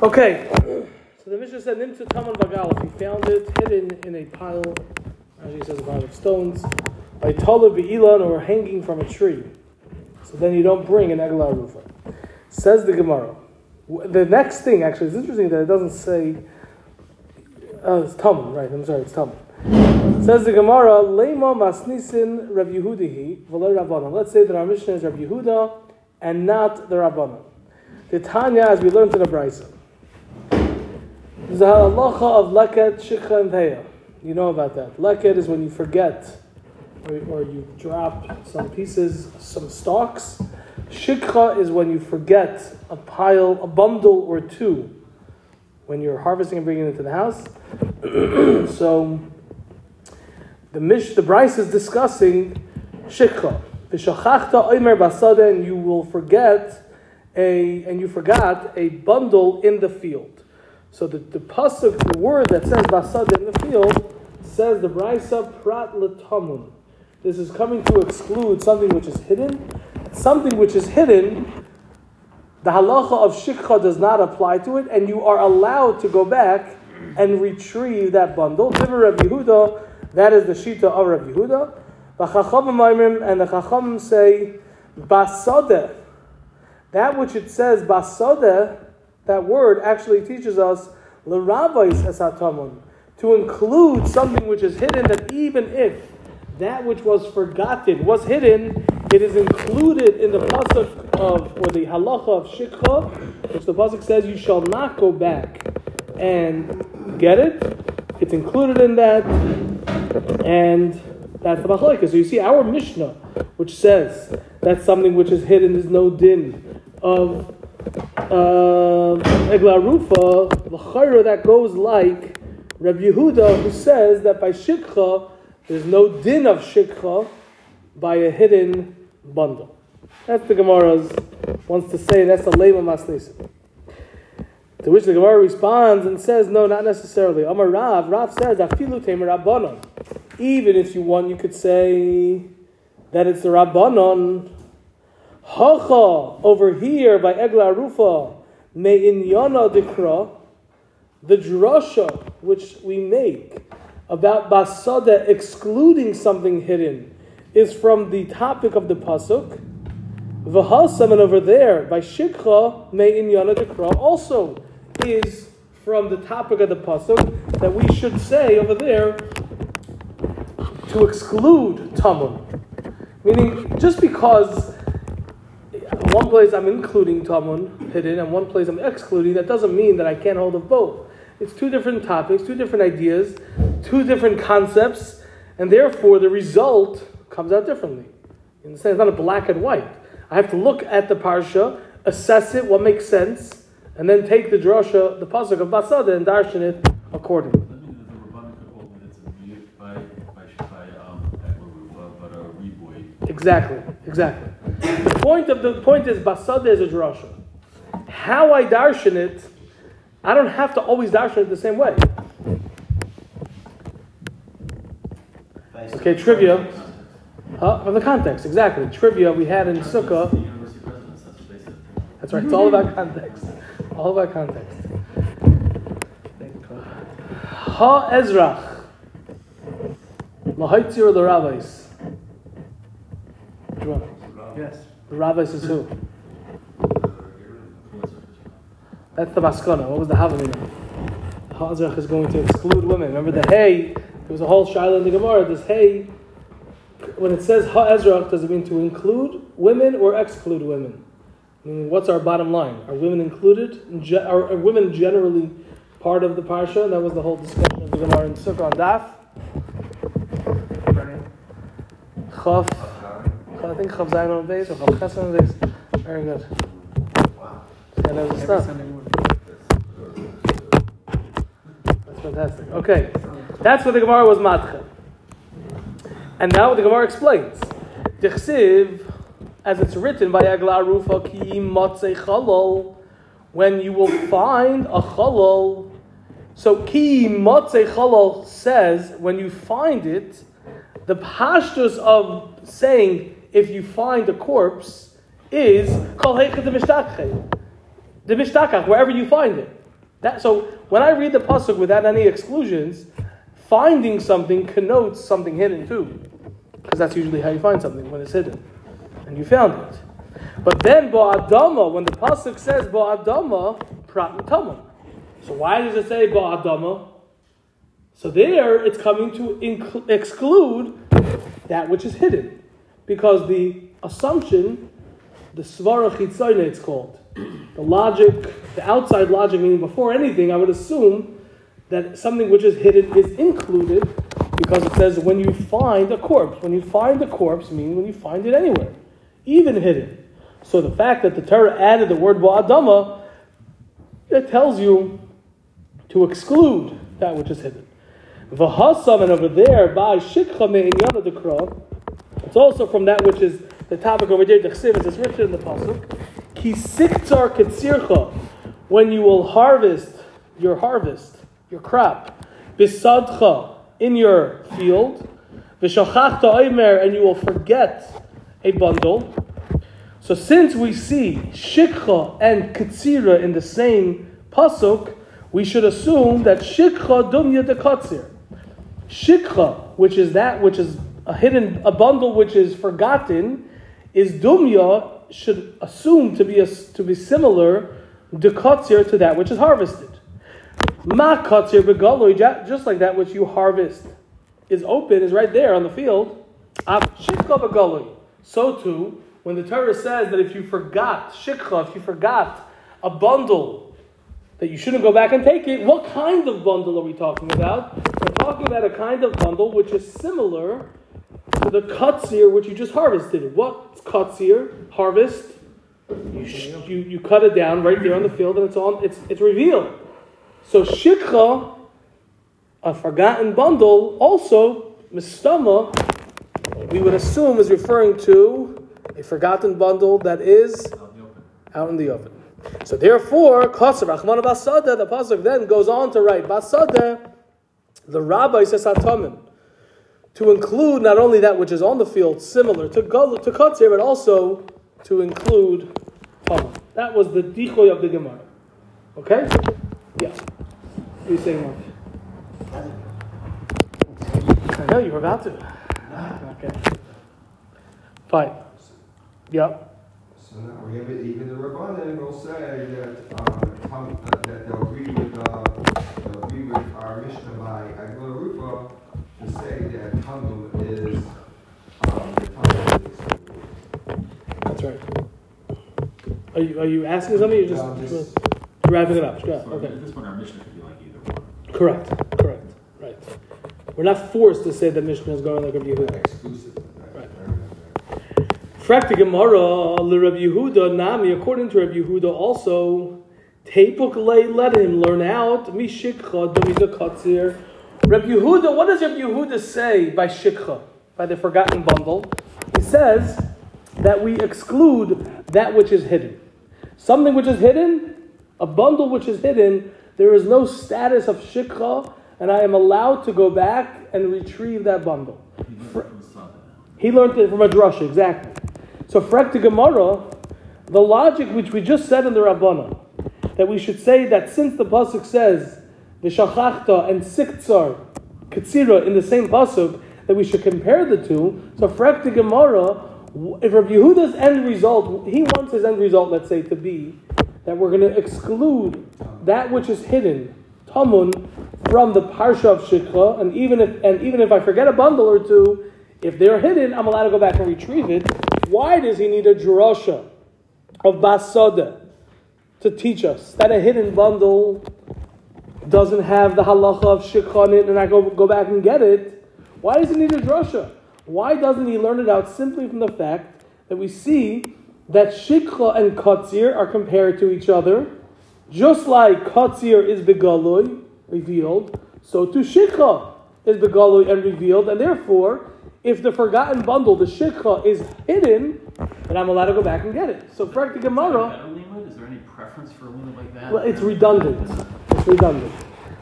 Okay, so the Mishnah said, Nimtu Taman Bagal, if he found it hidden in a pile, as he says a pile of stones, by Tola Be'ilan or hanging from a tree. So then you don't bring an Eglah Rufa. Says the Gemara. The next thing, actually, it's interesting that it doesn't say, uh, it's Taman, right, I'm sorry, it's Taman. Says the Gemara, Lema Masnisin Rav Yehudihi, V'le Rabbanan. Let's say that our Mishnah is Rav Yehuda and not the Rabbanan. The Tanya, as we learned in the Brisa. There's a halacha of leket, shikha, and teya. You know about that. Leket is when you forget or, or you drop some pieces, some stalks. Shikha is when you forget a pile, a bundle or two when you're harvesting and bringing it into the house. so the mish, the Bryce is discussing shikha. V'shachachta oimer basada, and you will forget a, and you forgot a bundle in the field. So the, the pasuk, the word that says basada in the field, says the brisa prat letamun. This is coming to exclude something which is hidden. Something which is hidden, the halacha of shikha does not apply to it, and you are allowed to go back and retrieve that bundle. Diver Rav Yehuda, that is the shita of Rav Yehuda. The chachamim and the chachamim say basada. That which it says basada, that word actually teaches us l'ravais esatamun to include something which is hidden. That even if that which was forgotten was hidden, it is included in the pasuk of or the halacha of shikha, which the pasuk says you shall not go back and get it. It's included in that, and that's the machlekes. So you see, our Mishnah, which says that something which is hidden is no din of Um, egla rufa, the that goes like Rabbi Yehuda, who says that by shikha there's no din of shikha by a hidden bundle. That's the Gemara's wants to say that's a lema masnisim. To which the Gemara responds and says, no, not necessarily. Amar Rav, Rav says, afilu temer rabbanon. Even if you want, you could say that it's the rabbanon. Hacha over here by Egla Rufa me inyana dikra, the drasha which we make about basada excluding something hidden is from the topic of the pasuk. V'hasam and over there by shikha me inyana dikra also is from the topic of the pasuk that we should say over there to exclude tamun, meaning just because one place I'm including tamun hidden and one place I'm excluding, that doesn't mean that I can't hold of both. It's two different topics, two different ideas, two different concepts, and therefore the result comes out differently. You understand? It's not a black and white. I have to look at the parsha, assess it, what makes sense, and then take the drasha, the pasuk of Basada, and darshan it accordingly. Exactly, exactly. The point of the point is Basada is a drasha. How I darshan it, I don't have to always darshan it the same way. Okay, trivia. Uh, from the context, exactly. Trivia we had in Sukkah. That's right. It's all about context. All about context. Ha Ezrach. Lahaitzir the rabbis. Which? Yes. Rabbis is who? That's the Maskana. What was the Havamina? Ha Ezrach is going to exclude women. Remember the hay? There was a whole Shiloh in the Gemara. This hay, when it says Ha Ezrach, does it mean to include women or exclude women? I mean, what's our bottom line? Are women included? Are, women generally part of the parsha? That was the whole discussion of the Gemara in Sukkah on Daf. Chaf, I think Chav Zayin on base or Chav Ches on base. Very good. Yeah, that was stuff. That's fantastic. Okay, that's what the Gemara was matcha. And now the Gemara explains. Dichsiv, as it's written by Agla Rufa, ki motzei chalol, when you will find a chalol. So ki motzei chalol says when you find it, the pashtus of saying if you find a corpse is the mishtakach wherever you find it. That, so when I read the pasuk without any exclusions, finding something connotes something hidden too, because that's usually how you find something when it's hidden, and you found it. But then ba'adama, when the pasuk says ba'adama, prat tamam. So why does it say ba'adama? So there, it's coming to inc- exclude that which is hidden, because the assumption, the svara chitzayne, it's called, the logic, the outside logic, meaning before anything, I would assume that something which is hidden is included, because it says when you find a corpse. When you find a corpse means when you find it anywhere, even hidden. So the fact that the Torah added the word ba'adama, it tells you to exclude that which is hidden. V'hasam, and over there, by shikcha me'inyana dekra, it's also from that which is the topic over there, the chsiv, it's written in the pasuk. Ki siktzar ketzircha, when you will harvest your harvest, your crop, bisadcha, in your field, v'shachachta oimer, and you will forget a bundle. So since we see shikcha and ketzira in the same pasuk, we should assume that shikcha dumya de katzir. Shikha, which is that which is a hidden, a bundle which is forgotten, is dumya should assume to be a, to be similar dekatzir to that which is harvested. Ma katzir begaloi, just like that which you harvest is open, is right there on the field. So too, when the Torah says that if you forgot shikha, if you forgot a bundle that you shouldn't go back and take it. What kind of bundle are we talking about? We're talking about a kind of bundle which is similar the katsir which you just harvested. What katsir? Harvest. You, you, you cut it down right there on the field and it's on it's it's revealed. So shikha, a forgotten bundle, also mistama, we would assume is referring to a forgotten bundle that is out in the oven. So therefore, Kasav Rachman Basada, the pasuk then goes on to write Basada, the rabbi says Hatamim, to include not only that which is on the field, similar to to Katzir, but also to include Tamim. That was the decoy of the Gemara. Okay? Yeah. What are you saying, Mark? I know you were about to. Okay. Fine. Yep. So now we have it, even the Rabbanan will say that, um, that they'll agree with, uh, they'll agree with our Mishnah That's right. Are you, are you asking something? You're just, No, just- wrapping it up. So Okay. At this point, our mission could be like either one. Correct. Correct. Right. We're not forced to say that Mishnah is going like a Yehuda. Exclusive. Right. Frakti Gemara, Rabbi Yehuda, Nami, according to Rabbi Yehuda, also, Tepuk lay, let him learn out, Mishikcha, Domida Katzir. Rabbi Yehuda, what does Rabbi Yehuda say by Shikcha, by the forgotten bundle? He says that we exclude that which is hidden. Something which is hidden, a bundle which is hidden, there is no status of Shikcha, and I am allowed to go back and retrieve that bundle. He learned it from a drasha, exactly. So, Frekta Gemara, the logic which we just said in the Rabbana, that we should say that since the pasuk says v'shachachta and siktzar katsira in the same pasuk, that we should compare the two. So, Frekta Gemara, if Rabbi Yehuda's end result, he wants his end result, let's say, to be that we're going to exclude that which is hidden, tamun, from the parsha of shikha, and even if and even if I forget a bundle or two, if they're hidden, I'm allowed to go back and retrieve it. Why does he need a drasha of basada to teach us that a hidden bundle doesn't have the halacha of shikha in it, and I go go back and get it? Why does he need a drasha? Why doesn't he learn it out simply from the fact that we see that shikha and katzir are compared to each other, just like katzir is begaloi revealed, so to shikha is begaloi and revealed, and therefore if the forgotten bundle, the shikha, is hidden, then I'm allowed to go back and get it. So, Prakti Gemara, Is there any preference for a limud like that? well, it's redundant. It's redundant.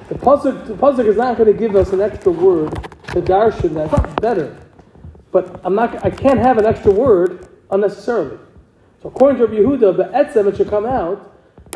The pasuk, the pasuk is not going to give us an extra word to darshan. That's not better, but I'm not. I can't have an extra word unnecessarily. So, according to Rabbi Yehuda, the etzem it should come out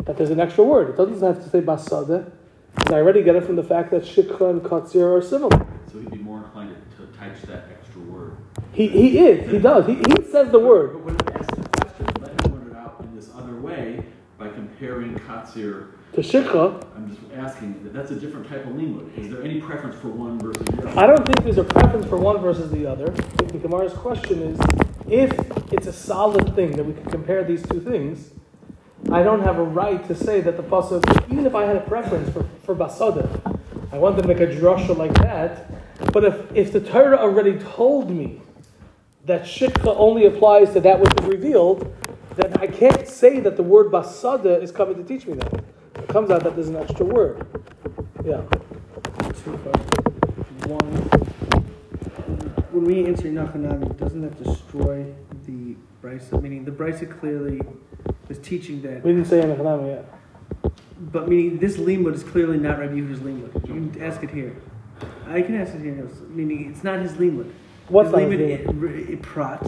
that there's an extra word. It doesn't have to say basada. And I already get it from the fact that shikha and katsir are similar. So he'd be more inclined to, to touch that extra word. He, he is. He does. He, he says the word. But when I asked the question, let him learn it out in this other way by comparing Katsir. To shikha, I'm just asking, that that's a different type of limud. Is there any preference for one versus the other? I don't think there's a preference for one versus the other. I think the Gemara's question is, if it's a solid thing that we can compare these two things, I don't have a right to say that the pasuk, even if I had a preference for, for basada, I wanted to make a drasha like that. But if, if the Torah already told me that shikha only applies to that which is revealed, then I can't say that the word basada is coming to teach me that. It comes out that there's an extra word. Yeah. Two questions. One, when we answer Nachanami, doesn't that destroy the Brisa? Meaning the Brisa clearly is teaching that, We didn't say anything yet. but meaning this limud is clearly not Rabbi Yehuda's limud. You can ask it here. I can ask it here. Meaning it's not his limud. What's his limud? Prat,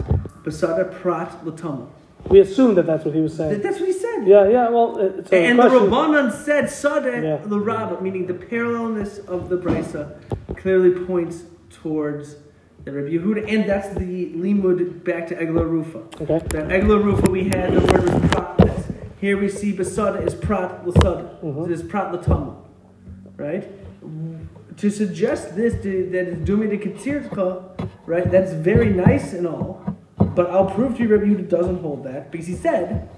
basada prat latama. We assumed that that's what he was saying. That's what he said. Yeah, yeah. Well, it's a and the question. Rabbanan said Sadeh Yeah. the Rabbah, meaning the parallelness of the Brisa clearly points towards the Rabbi Yehuda, and that's the limud back to Egla Rufa. Okay. The Egla Rufa we had, the word was prat. Here we see Basada is prat l'sada. Mhm. It is prat l'tama. Right? To suggest this, to, that is dumi to katzirka, right, that's very nice and all, but I'll prove to you Rabbi Yehuda doesn't hold that, because he said,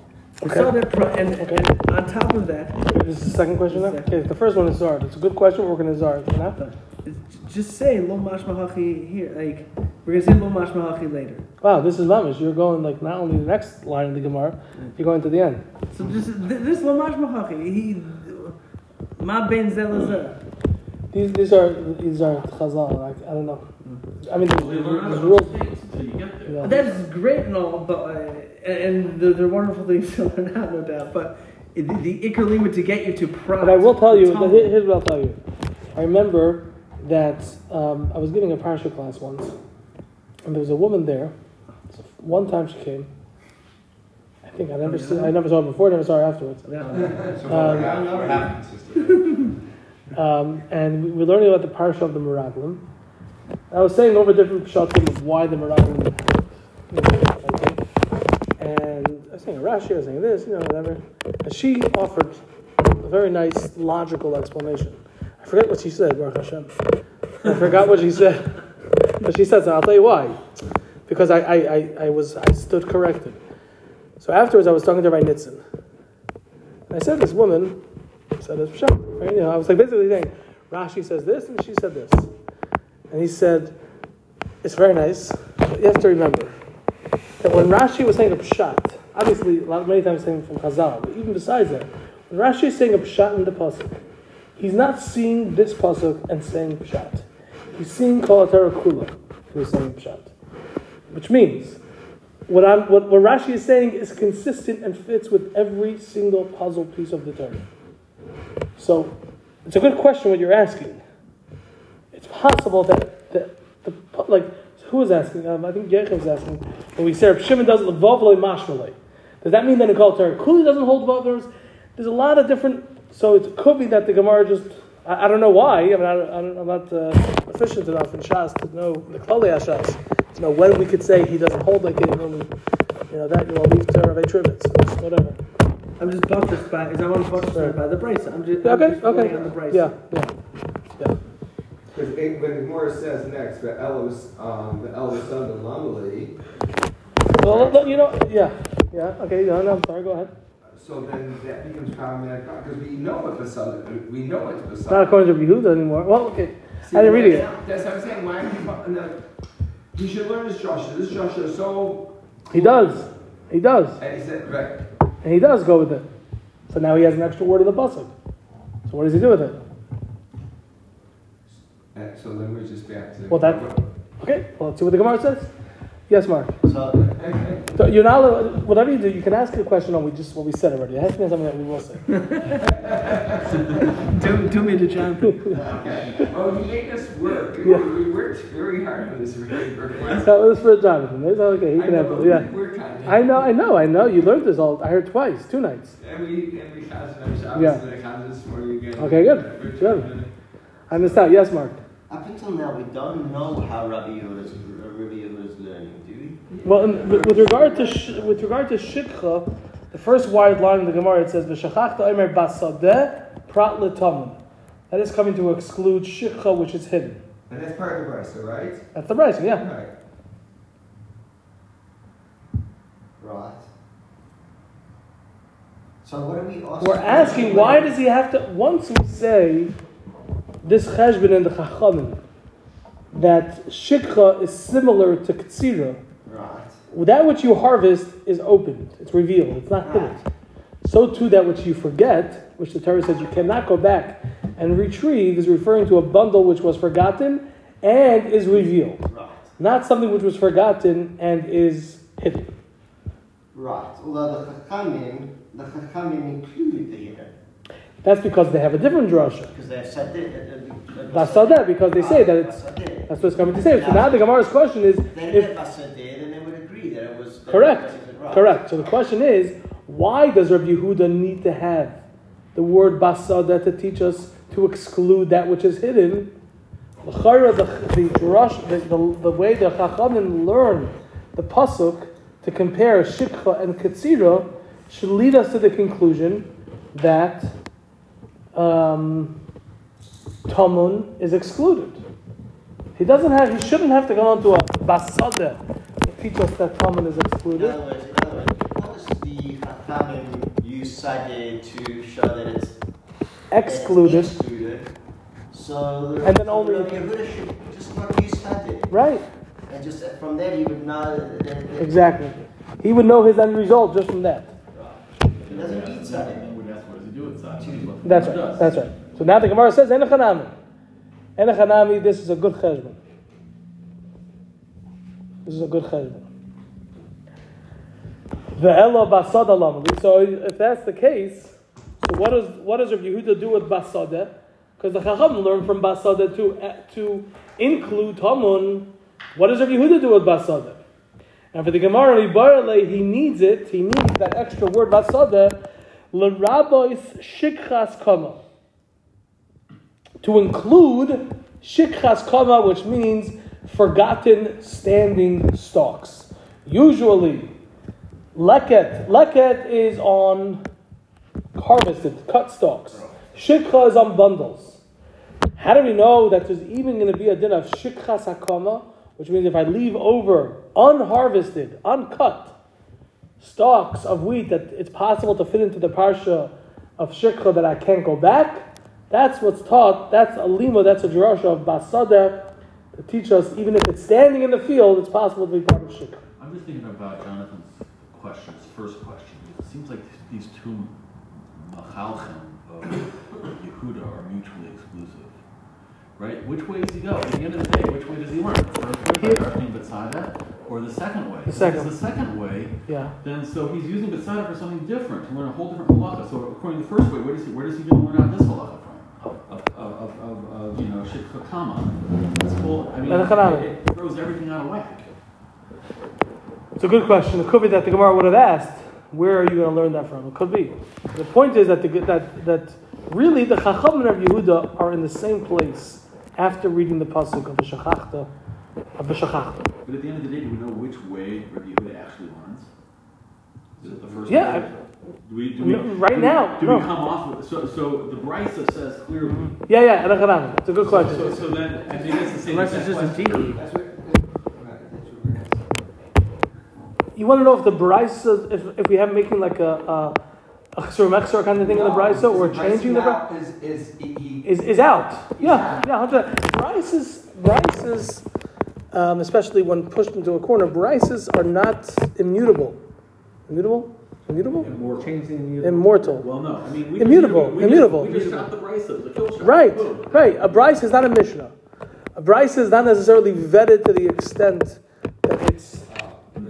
Okay. And, and on top of that, This is the second question now? Second. Okay, the first one is Zard. It's a good question. We're going to Zard. You know? Just say lo mashmahachi here. Like we're gonna say lo mashmahachi later. Wow, this is mamish. You're going like not only the next line of the Gemara, you're going to the end. So just th- this lo mashmahachi. He ma ben zelazah. These these are these are Chazal. Like, I don't know. I mean, Well, you learn there's other rules. things until you get there. Yeah. That's great and all, but uh, and they're, they're wonderful things to learn out, no doubt. But the, the ikar limit to get you to prat. But I will tell you. Talmud. Here's what I'll tell you. I remember that um, I was giving a parsha class once, and there was a woman there. So one time she came. I think I never see, I never saw her before. I never saw her afterwards. Yeah. Um, we're half, we're half consistent. Um, and we were learning about the parsha of the Meraglim. I was saying over different pshatim of why the Meraglim. And I was saying Rashi, I was saying this, you know, whatever. And she offered a very nice, logical explanation. I forget what she said, Baruch Hashem. I forgot what she said. But she said, so I'll tell you why. Because I, I, I, I was I stood corrected. So afterwards I was talking to Rabbi Nitzin. And I said, this woman said Pshat. Right? You know, I was like basically saying, Rashi says this and she said this. And he said, it's very nice, but you have to remember that when Rashi was saying a Pshat, obviously a lot, many times saying from Chazal, but even besides that, when Rashi is saying a Pshat in the Pasuk, he's not seeing this Pasuk and saying Pshat. He's seeing Kalatera Kula, is saying Pshat. Which means, what, I'm, what, what Rashi is saying is consistent and fits with every single puzzle piece of the Torah. So, it's a good question what you're asking. It's possible that, that the, like, who was asking? Um, I think Yechim was asking. When we say Reb Shimon does Levavle Mashmalei, does that mean that in Kol Torah Kuli doesn't hold above There's, there's a lot of different, so it could be that the Gemara just, I, I don't know why, I mean, I, I don't, I'm not uh, efficient enough in Shas to know, the Klali Shas, to know when we could say he doesn't hold like it, and when we, you know, that, you know, leave to Rabbi Trivitz, whatever. I'm just buttressed by, is I'm on buttressed by the Brisa. I'm just, I'm okay, just okay. on the. Yeah, yeah, yeah. Because when the Gemara says next, the Elos, um, the Elos son of Lamali, Well, you know, yeah, yeah, okay, no, no, I'm sorry, go ahead. so then that becomes problematic, because we know what the son, we know what the It's not according to Yehuda anymore. Well, okay, I didn't read it yet. That's what I'm saying, why, people- no, he should learn this Joshua, this Joshua is so. He does, he does, And he said, right, and he does go with it. So now he has an extra word in the pasuk. So what does he do with it? And so then we're just back to. Well, that- Okay, well, let's see what the Gemara says. Yes, Mark. So, uh, So you're not allowed- whatever you do. You can ask a question on we just what we said already. It has to be something that we will say. Do, do me the Jonathan. Okay, well, you make us work, we Yeah. we worked very hard on this request. So it was for Jonathan. It's okay. He I can know, have it. Yeah. did work on I know, I know, I know. You learned this all. I heard twice, two nights. Every, every Chazan, every Shabbos, Yeah. the Chazan where you get. Okay, good, uh, good. I understand. Yes, Mark. Up until now, we don't know how Rabbi Yehuda is, Rabbi Yehuda is learning, do we? Well, in, with with regard to sh- with regard to shikha, the first wide line in the Gemara it says v'shachachta omer basadeh prat l'tamun. That is coming to exclude shikha, which is hidden. And that's part of the Brisa, right? That's the right, yeah. Right. Right. So what are we asking? We're asking why does he have to? Once we say this cheshbon in the chachamim that shikha is similar to ktsira, Right. that which you harvest is opened, it's revealed, it's not hidden. So too that which you forget, which the Torah says you cannot go back and retrieve, is referring to a bundle which was forgotten and is revealed, Right. not something which was forgotten and is hidden. Right. Although the Chachamim, the Chachamim include the hidden. That's because they have a different drasha. Because said it. Uh, uh, That's that because they say that it's that's what it's coming to say. So now the Gemara's question is Then if then they would agree that it was. correct, it wasn't right. correct. So the question is, why does Rabbi Yehuda need to have the word basada to teach us to exclude that which is hidden? The the, the, the way the Chachamim learn the pasuk to compare shikha and katsira should lead us to the conclusion that um, tamun is excluded. He doesn't have. He shouldn't have to go on to a basada to teach us that tamun is In excluded. other words, in other words, how does the Chachamim use Sadeh to show that it's Excluded, It's excluded. So the, And then only- Yehuda should just not use Sadeh. right? And just uh, from there, he would know that, that, that Exactly. He would know his end result just from that. he doesn't need. That's right. That's right. So now the Gemara says, "Enechanami, enechanami." This is a good cheshbon. This is a good cheshbon. Ve'elo basada lamali. So if that's the case, so what does what does Rabbi Yehuda do with basada? Because the Chacham learned from basada to to include tamun. What does Rabbi Yehuda do with basada? And for the Gemara he needs it. He needs that extra word basada. L'rabois shikchas kama. To include shikchas kama, which means forgotten standing stalks. Usually, leket leket is on harvested cut stalks. Shikha is on bundles. How do we know that there's even going to be a din of shikchas hakama, which means if I leave over unharvested, uncut stalks of wheat that it's possible to fit into the parsha of shikha that I can't go back? That's what's taught. That's a lima. That's a drasha of basada to teach us even if it's standing in the field, it's possible to be part of shikha. I'm just thinking about Jonathan's questions, first question. It seems like these two machalchim of Yehuda are mutually exclusive. Right? Which way does he go? At the end of the day, which way does he learn? First way, by directing basada, or the second way? The second. it's the second way, Yeah. then so he's using basada for something different, to learn a whole different halacha. So according to the first way, where does he, where does he learn out this halacha from? Of, of, of, of, of you know, shikha kama. It's full, I mean, it, it throws everything out of whack. It's a good question. It could be that the Gemara would have asked, where are you going to learn that from? It could be. The point is that the, that that really the Chacham and Rabbi Yehuda are in the same place after reading the pasuk of of the Shachachta. But at the end of the day, do we know which way Rabbi Yehuda actually learns? Is it the first Yeah, way? Do we, do we, No, right do we- now, Do no. we come off with, so, so the Brisa says clearly. Mm-hmm. Yeah, yeah, and It's a good question. So, so then, I think it's the same. Unless it's exact just a question. tiki. That's what, right, that's what we're asking. You want to know if the Brisa, if, if we have making like a a, a Chsur Mechsur kind of thing in the Brisa, or Because changing the Brisa? Is, is, he- he- is, is out. Yeah, yeah, hundred. Bryces, Bryces, um, especially when pushed into a corner, Bryces are not immutable. Immutable? Immutable? Immortal. Changing Immortal. Well, no, I mean, we Immutable, Just, we immutable. Just, we just shot the Brisa, the kill shot. Right, Boom. right. A Bryce is not a Mishnah. A Bryce is not necessarily vetted to the extent that it's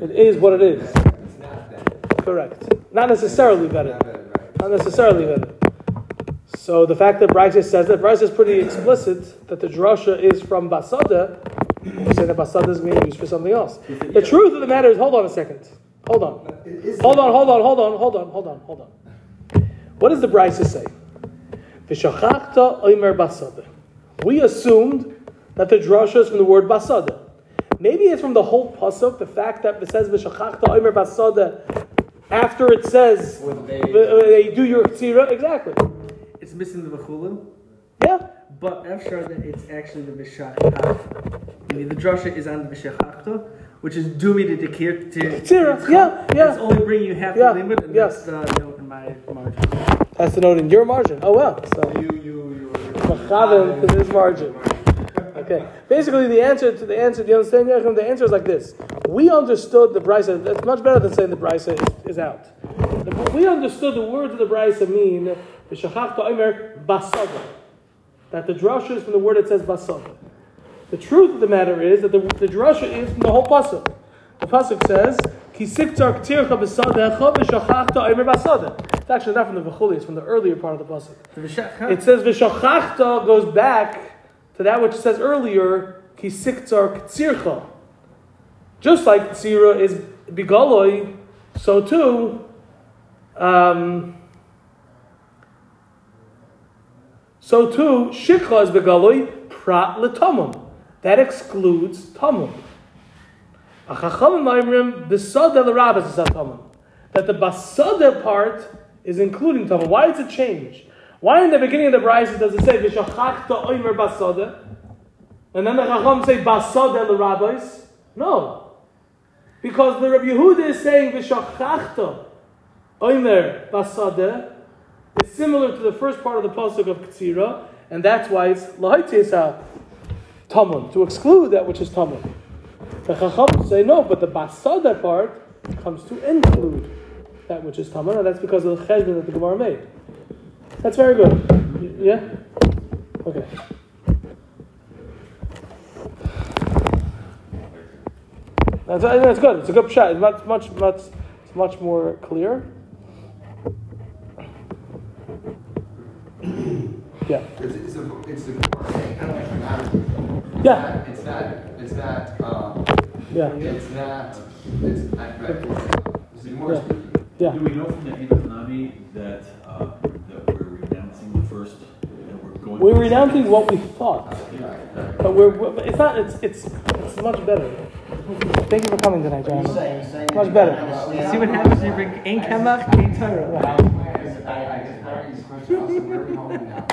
it is what it is. It's not. Correct. Not necessarily Not vetted. right. Not necessarily vetted. So the fact that Bryce says that Bryce is pretty explicit that the drasha is from Basada, we say that Basada is being used for something else. The truth of the matter is, hold on a second. hold on. Hold on, hold on, hold on, hold on, hold on, hold on. What does the Brisa say? V'shachachta oimer basada. We assumed that the drasha is from the word basada. Maybe it's from the whole pasuk, the fact that it says v'shachachta oimer basada after it says they- they do your tzira. Exactly. It's missing the v'chulim, Yeah. But after that it's actually the v'shachachta. I mean, the drasha is on the v'shachachta, which is dumi to dekir to Tzira, yeah, yeah. It's only bringing you half Yeah, the limit, and yes. that's uh, the note in my margin. That's the note in your margin. Oh well. So You, you, you. Machaven to this margin. Okay. Basically, the answer to the answer, do you understand, Yechim? The answer is like this. We understood the Brisa, that's much better than saying the Brisa is, is out. We understood the words of the Brisa mean, V'shachachta omer basada. That the drasha is from the word that says basada. The truth of the matter is that the, the drasha is from the whole pasuk. The pasuk says, Ki siktar k'tircha b'sadecha v'shachachta omer basada. It's actually not from the V'chuli, it's from the earlier part of the pasuk. It says v'shachachta goes back to that which says earlier ki siktzar ktsircha. Just like tzira is bigaloi, so too. Um, so too, shikha is begaloi prat letamum. That excludes tamum. That the basada part is including tamum. Why does it change? Why in the beginning of the Brisa does it say v'shachachta oimer basada, and then the Chacham say basada l'rabas? No, because the Rabbi Yehuda is saying v'shachachta oimer basada. It's similar to the first part of the pasuk of Ketzira, and that's why it's lahaitzesa tamun to exclude that which is tamun. The Chacham say no, but the basada part comes to include that which is tamun, and that's because of the cheshbon that the Gemara made. That's very good. Yeah. Okay. That's, that's good. It's a good shot. It's much, much, much, it's much more clear. Yeah. It's, it's a, it's a, kind of like. Yeah. It's not, it's not, um, Yeah. it's not, it's, I, right, it's, it's more Yeah. speaking. Yeah. Do we know from the Hinafnami that, uh, that we're renouncing the first, that we're going? We're renouncing second? what we thought, but we're, we're- it's not. It's it's it's much better. Thank you for coming tonight, What are you John. saying? Saying Much better. don't See what happens when you bring ein kamach, ein Torah. I, I just heard this question, also, where are we going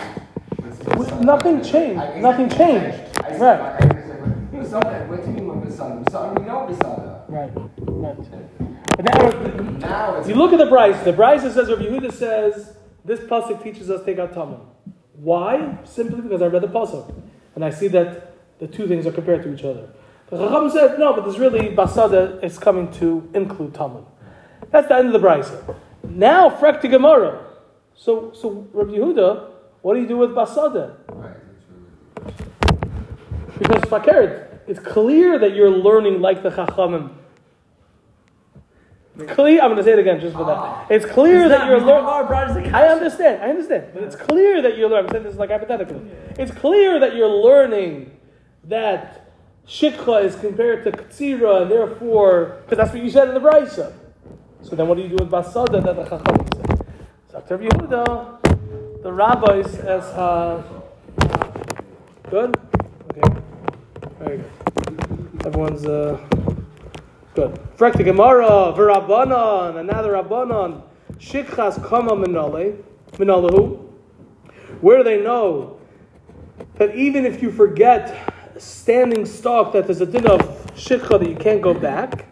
nothing changed. Nothing changed. Right. I- I said, Besada, what do you mean with Besada? Besada, we know Besada. Right. Right. Now, you look at the Bryce. The Bryce says, Rabbi Yehuda says, this pasuk teaches us take out tamim. Why? Simply because I read the pasuk, and I see that the two things are compared to each other. The Chacham said, no, but this really basada is coming to include tamim. That's the end of the Bryce. Now, frek to Gemara. So, so Rabbi Yehuda, what do you do with basada? Right, that's really- Because fakert, it's clear that you're learning like the Chachamim. It's clear. I'm going to say it again just for that. It's clear that you're learning. I understand. I understand. But it's clear that you're learning. I'm saying this like hypothetically. It's clear that you're learning that shikha is compared to ktsira, and therefore, because that's what you said in the brayso. So then, what do you do with basada that the Chachamim said? So Dr. Yehuda, the rabbis as uh, good. Okay. Very good. Everyone's uh, good. Frek the Gemara, v'Rabbanon, another Rabbanon, shikchas kama minale, minalahu. Where do they know that even if you forget standing stock, that there's a din of shikha that you can't go back?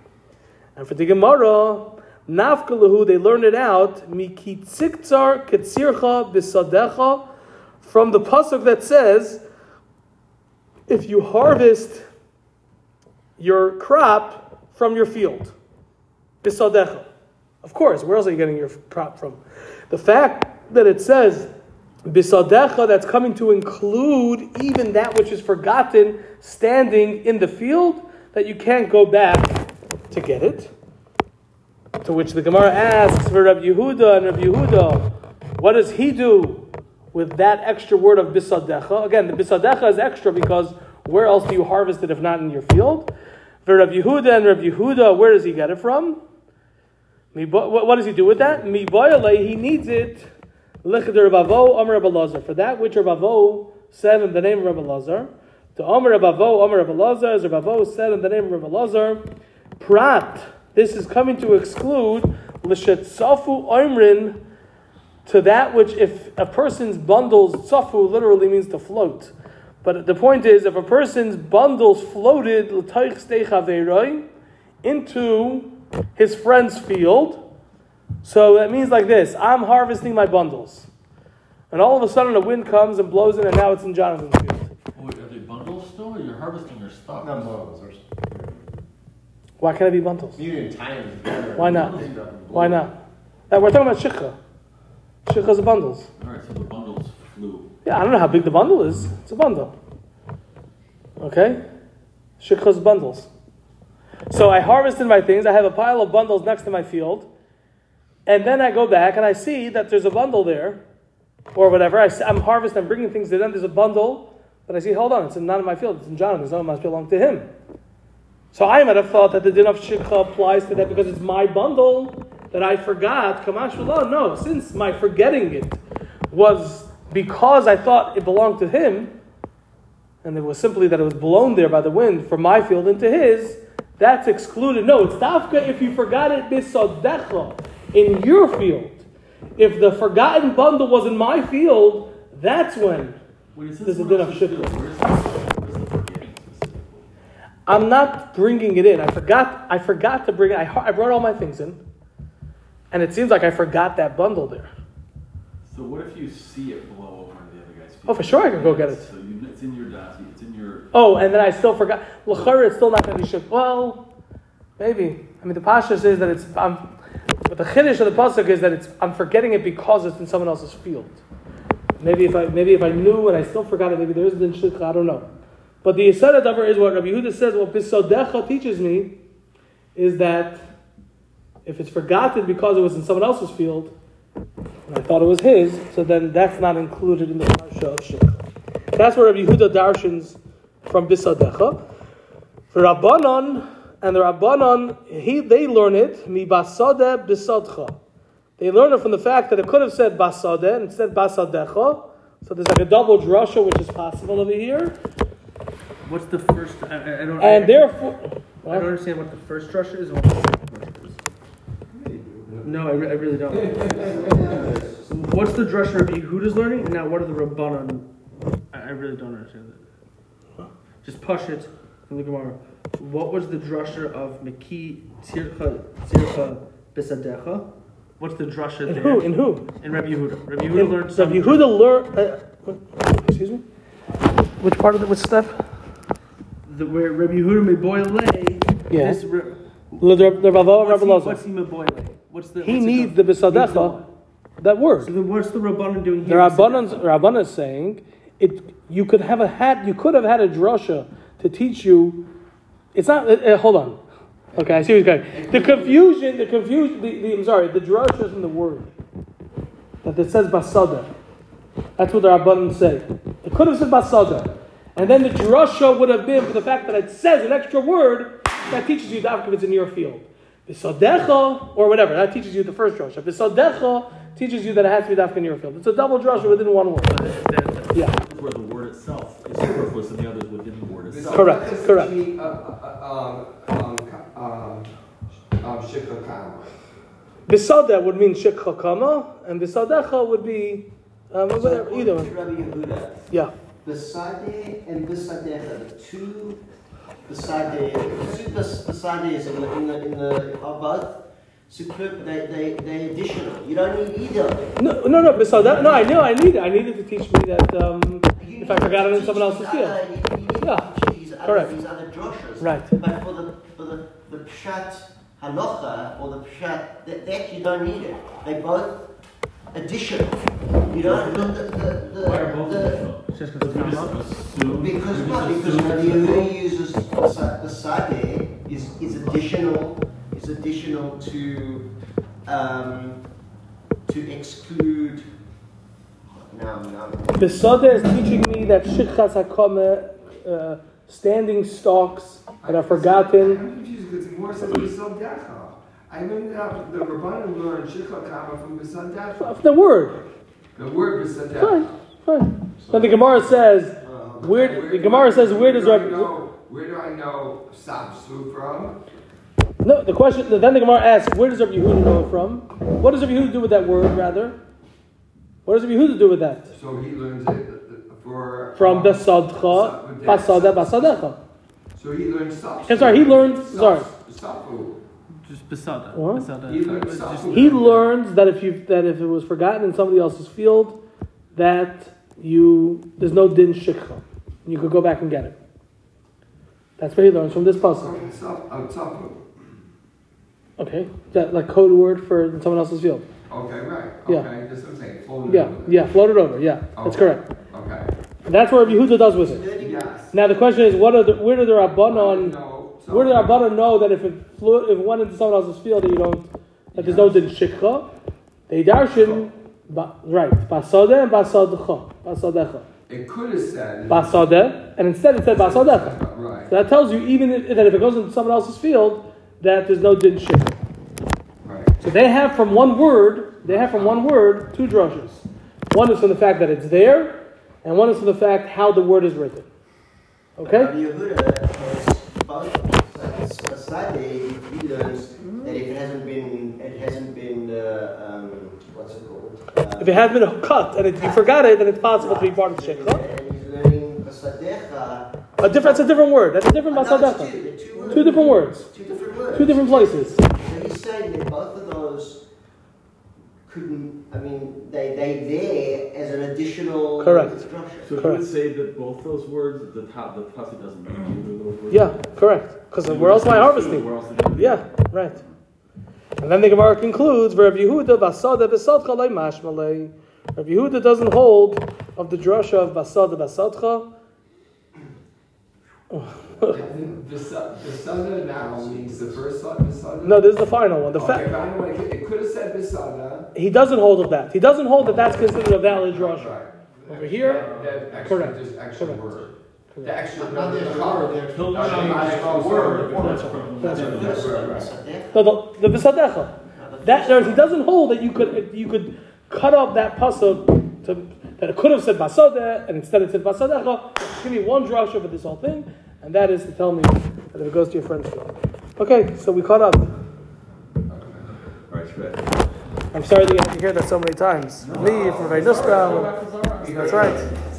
And for the Gemara, nafkalahu, they learn it out, mikitziktzar ketzircha bisadecha, from the pasuk that says, if you harvest your crop from your field. Bisadecha. Of course, where else are you getting your crop from? The fact that it says bisadecha, that's coming to include even that which is forgotten standing in the field, that you can't go back to get it. To which the Gemara asks for Rabbi Yehuda and Rabbi Yehuda, what does he do with that extra word of bisadecha? Again, the bisadecha is extra because where else do you harvest it if not in your field? For Rabbi Yehuda and Rabbi Yehuda, where does he get it from? What does he do with that? Mi boyale, he needs it. Bavo, Lazar. For that which Rabbi said in the name of Rabbi Lazar. To Omer Rabbi Omer Rabbi Lazar, as Rabbi said in the name of Rabbi Lazar. Prat. This is coming to exclude Lishetzafu Oimrin to that which, if a person's bundles, tzafu literally means to float. But the point is, if a person's bundles floated l'toich stei chaveiroi, into his friend's field, so that means like this: I'm harvesting my bundles, and all of a sudden a wind comes and blows in, and now it's in Jonathan's field. Wait, are they bundles still, or you're harvesting your stock? No bundles. Why can't it be bundles? You didn't tie them together. Why not? Why not? Uh, we're talking about shikha. Shikha's are bundles. All right, so the bundles flew. Yeah, I don't know how big the bundle is. It's a bundle. Okay? Shikha's bundles. So I harvested my things. I have a pile of bundles next to my field. And then I go back and I see that there's a bundle there, or whatever. I, am harvesting, I'm bringing things to them. There's a bundle, but I see, hold on, it's not in my field. It's in Jonathan's. It must belong to him. So I might have thought that the din of shikha applies to that because it's my bundle that I forgot. Kamashullah, no. Since my forgetting it was because I thought it belonged to him, and it was simply that it was blown there by the wind from my field into his, that's excluded. No, it's tafka if you forgot it bisodecha in your field. If the forgotten bundle was in my field, that's when Wait, There's a bit of else shit field? there. Where's the, where's the forgetting specifically? I'm not bringing it in. I forgot. I forgot to bring it. I, I brought all my things in, and it seems like I forgot that bundle there. So what if you see it blow over the other guy's field? Oh, for sure I can go get it. So you, it's in your dati, it's in your. Oh, and then I still forgot. L'chara, it's still not going to be ship. Well, maybe. I mean, the pasha says that it's. I'm, but the chiddush of the pasuk is that it's. I'm forgetting it because it's in someone else's field. Maybe if I maybe if I knew and I still forgot it, maybe there isn't in shikha. I don't know. But the Yisrael Davar is what Rabbi Yehuda says. What Bisodecha teaches me is that if it's forgotten because it was in someone else's field, and I thought it was his, so then that's not included in the parsha of shikha. That's where Rabbi Yehuda darshans from Bisadecha. For Rabbanon and the Rabbanon, he, they learn it, mi basade bisadcha. They learn it from the fact that it could have said basade and it said. So there's like a double drasha which is possible over here. What's the first? I, I I don't. And I, therefore, I don't understand what the first drasha is and what the second drasha is. No, I, re- I really don't. What's the drasha Rabbi Yehuda's learning, and now what are the Rabbanon? I, I really don't understand that. Just push it from the Gemara. What was the drasha of Meki Tzircha Tzircha Bisadecha? What's the drasha in there? who? In who? In Rabbi Yehuda. Rabbi Yehuda In, learned so some. Yehuda learned. Uh, excuse me. Which part of the which step? The, where Rabbi Yehuda Meboyle. Yeah. This, Re- The the what's, he, what's he Meboyle? What's the? He needs the the bisadecha. what? That So word. then what's the Rabbanon doing here? Rabbanon's Rabbanon is saying it. You could have a had. You could have had a drasha to teach you. It's not. Uh, uh, hold on. Okay, I see what's going. The confusion. The confusion. The, the, I'm sorry. The drasha is in the word that it says basada. That's what the Rabbanon say. It could have said basada, and then the drasha would have been for the fact that it says an extra word that teaches you that if it's in your field. Bisadecha, or whatever, that teaches you the first drasha. Bisadecha teaches you that it has to be dafka in your field. It's a double drasha within one word. Yeah, Where the word itself is superfluous and the others within the word itself. Correct, This is correct. me, uh, uh, um, um, ka- um, shikha kama. Bisada would mean shikha kama, and bisadecha would be um, whatever, according either to one. Rabbi Yehuda, Yeah. Besade and Besadecha, the two the two Bes- in the, in the, in the, are both superb, they, they, they additional. You don't need either. of them. No, no, no, bisada. No, I knew I needed. I needed to teach me that um, if I forgot it in someone else's field. other- you- you need to Yeah, these other- correct. These other droshes. Right. But for the, for the, the Pshat Halacha, or the Pshat, that, that you don't need it. They both additional. You don't, the, the, the, Why are both the, additional? Just because We it's not. assume. Because we because assume Rabbi it's the Yehuda uses the sade is is additional is additional to um, to exclude. No, no. Bisada is teaching me that shikha hakama, uh, standing stalks that are forgotten. I learned the Rabbanim learned Shikha Kama from. From the word. The word Bisadecha. Fine, fine. Then the Gemara says, where the Gemara says, where does do Rabbi? know? Where do I know Sapsu from? No, the question. Then the Gemara asks, where does Rabbi Yehuda know it from? What does Rabbi Yehuda do with that word? Rather, what does Rabbi Yehuda do with that? So he learns it uh, for From um, besadcha, basada, basadecha. So he learned Sapsu. I'm sorry, he learned- sorry. Sapu. Just besada. What? besada. He Just- He learns that if you that if it was forgotten in somebody else's field, that you there's no din shikha. You could go back and get it. That's what he learns from this puzzle. Okay, Sap- Sapu. Okay, that like code word for in someone else's field. Okay, right. Yeah. Okay, that's what I'm saying. Fold it Yeah, over. yeah, float it over. Yeah, that's correct. Okay. That's what Rabbi Yehuda does with it. Yes. Now the question is, what are the where do the rabbanon No, so- where do the rabbanon know that if it flew, if it went into someone else's field that you don't that there's no din shikha? They darshan ba, right basada and basadcha basadecha It could have said. basada and instead it said basadecha. Right. So that tells you even if, that if it goes into someone else's field that there's no din shikha. Right. So they have from one word, they have from one word two drushes. One is from the fact that it's there, and one is from the fact how the word is written. Okay? Yehuda has he learns that if it hasn't been, it hasn't been, uh, um, what's it called? Uh, If it has been cut and it, you forgot it, then it's possible to be part of the shikha. And he's learning Basadecha. A different, that's a different word. That's a different basadecha. two, two words. Two different words. Two different words. Two different places. So he's saying that both of those couldn't, I mean, they, they there as an additional Correct. Structure. So you would say that both those words, the top, the tasi doesn't mean mm-hmm. either of those words? Yeah, correct. Because You where else would am I harvesting? Where else did you- Yeah, right. And then the Gemara concludes, Rav Yehuda basada besadcha lei mashmalei. Rav Yehuda doesn't hold of the drasha of basada basadcha. Bisada now means the first thought, Bisada? No, this is the final one. The Okay, fa- it it could have said Bisada. he doesn't hold of that. He doesn't hold that that's considered a valid drasha. Right. Over here, That, that correct. just extra Correct. word. The extra, Not the the word, He'll change the the word. word. That's from. That's right. First Right, one, right. Basadecha. No, the, the Visadecha. That there, he doesn't hold that you could you could cut up that pasuk to that it could have said basada and instead it said basadecha. Give me one drasha for this whole thing, and that is to tell me that if it goes to your friend's field. Okay, so we caught up. All right, Shred. I'm sorry that you had to hear that so many times. Me from Veinuska. That's right.